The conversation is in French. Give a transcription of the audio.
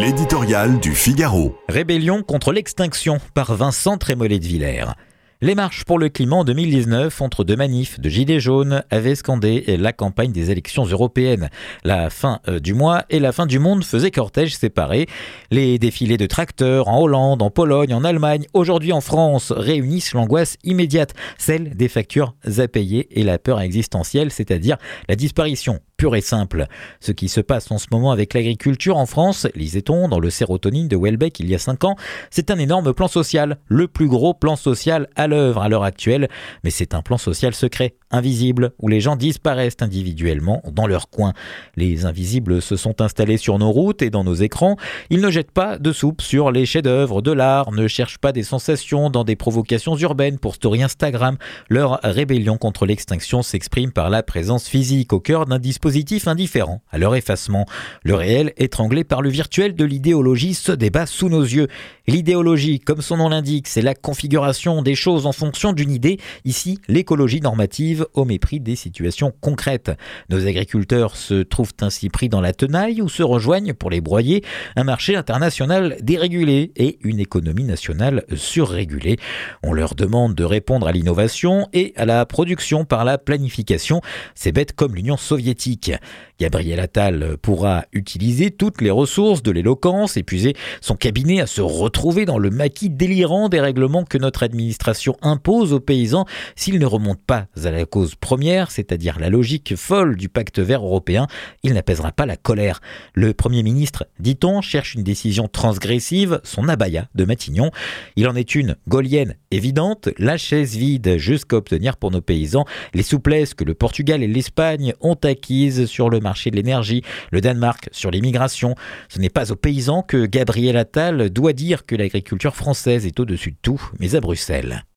L'éditorial du Figaro. Rébellion contre l'extinction par Vincent Trémollet de Villers. Les marches pour le climat en 2019 entre deux manifs de Gilets jaunes avaient scandé la campagne des élections européennes. La fin euh, du mois et la fin du monde faisaient cortège séparés. Les défilés de tracteurs en Hollande, en Pologne, en Allemagne, aujourd'hui en France réunissent l'angoisse immédiate, celle des factures à payer et la peur existentielle, c'est-à-dire la disparition pure et simple. Ce qui se passe en ce moment avec l'agriculture en France, lisait-on dans le sérotonine de Welbeck il y a 5 ans, c'est un énorme plan social, le plus gros plan social à l'œuvre à l'heure actuelle, mais c'est un plan social secret, invisible, où les gens disparaissent individuellement dans leur coin. Les invisibles se sont installés sur nos routes et dans nos écrans, ils ne jettent pas de soupe sur les chefs-d'œuvre de l'art, ne cherchent pas des sensations dans des provocations urbaines pour story Instagram. Leur rébellion contre l'extinction s'exprime par la présence physique au cœur d'un dispositif indifférent à leur effacement. Le réel, étranglé par le virtuel de l'idéologie, se débat sous nos yeux. L'idéologie, comme son nom l'indique, c'est la configuration des choses en fonction d'une idée, ici l'écologie normative au mépris des situations concrètes. Nos agriculteurs se trouvent ainsi pris dans la tenaille ou se rejoignent pour les broyer un marché international dérégulé et une économie nationale surrégulée. On leur demande de répondre à l'innovation et à la production par la planification. C'est bête comme l'Union soviétique. Gabriel Attal pourra utiliser toutes les ressources de l'éloquence, épuiser son cabinet à se retrouver dans le maquis délirant des règlements que notre administration impose aux paysans s'ils ne remontent pas à la cause première, c'est-à-dire la logique folle du pacte vert européen, il n'apaisera pas la colère. Le Premier ministre, dit-on, cherche une décision transgressive, son abaya de Matignon. Il en est une gaulienne évidente, la chaise vide jusqu'à obtenir pour nos paysans les souplesses que le Portugal et l'Espagne ont acquises sur le marché de l'énergie, le Danemark sur l'immigration. Ce n'est pas aux paysans que Gabriel Attal doit dire que l'agriculture française est au-dessus de tout, mais à Bruxelles.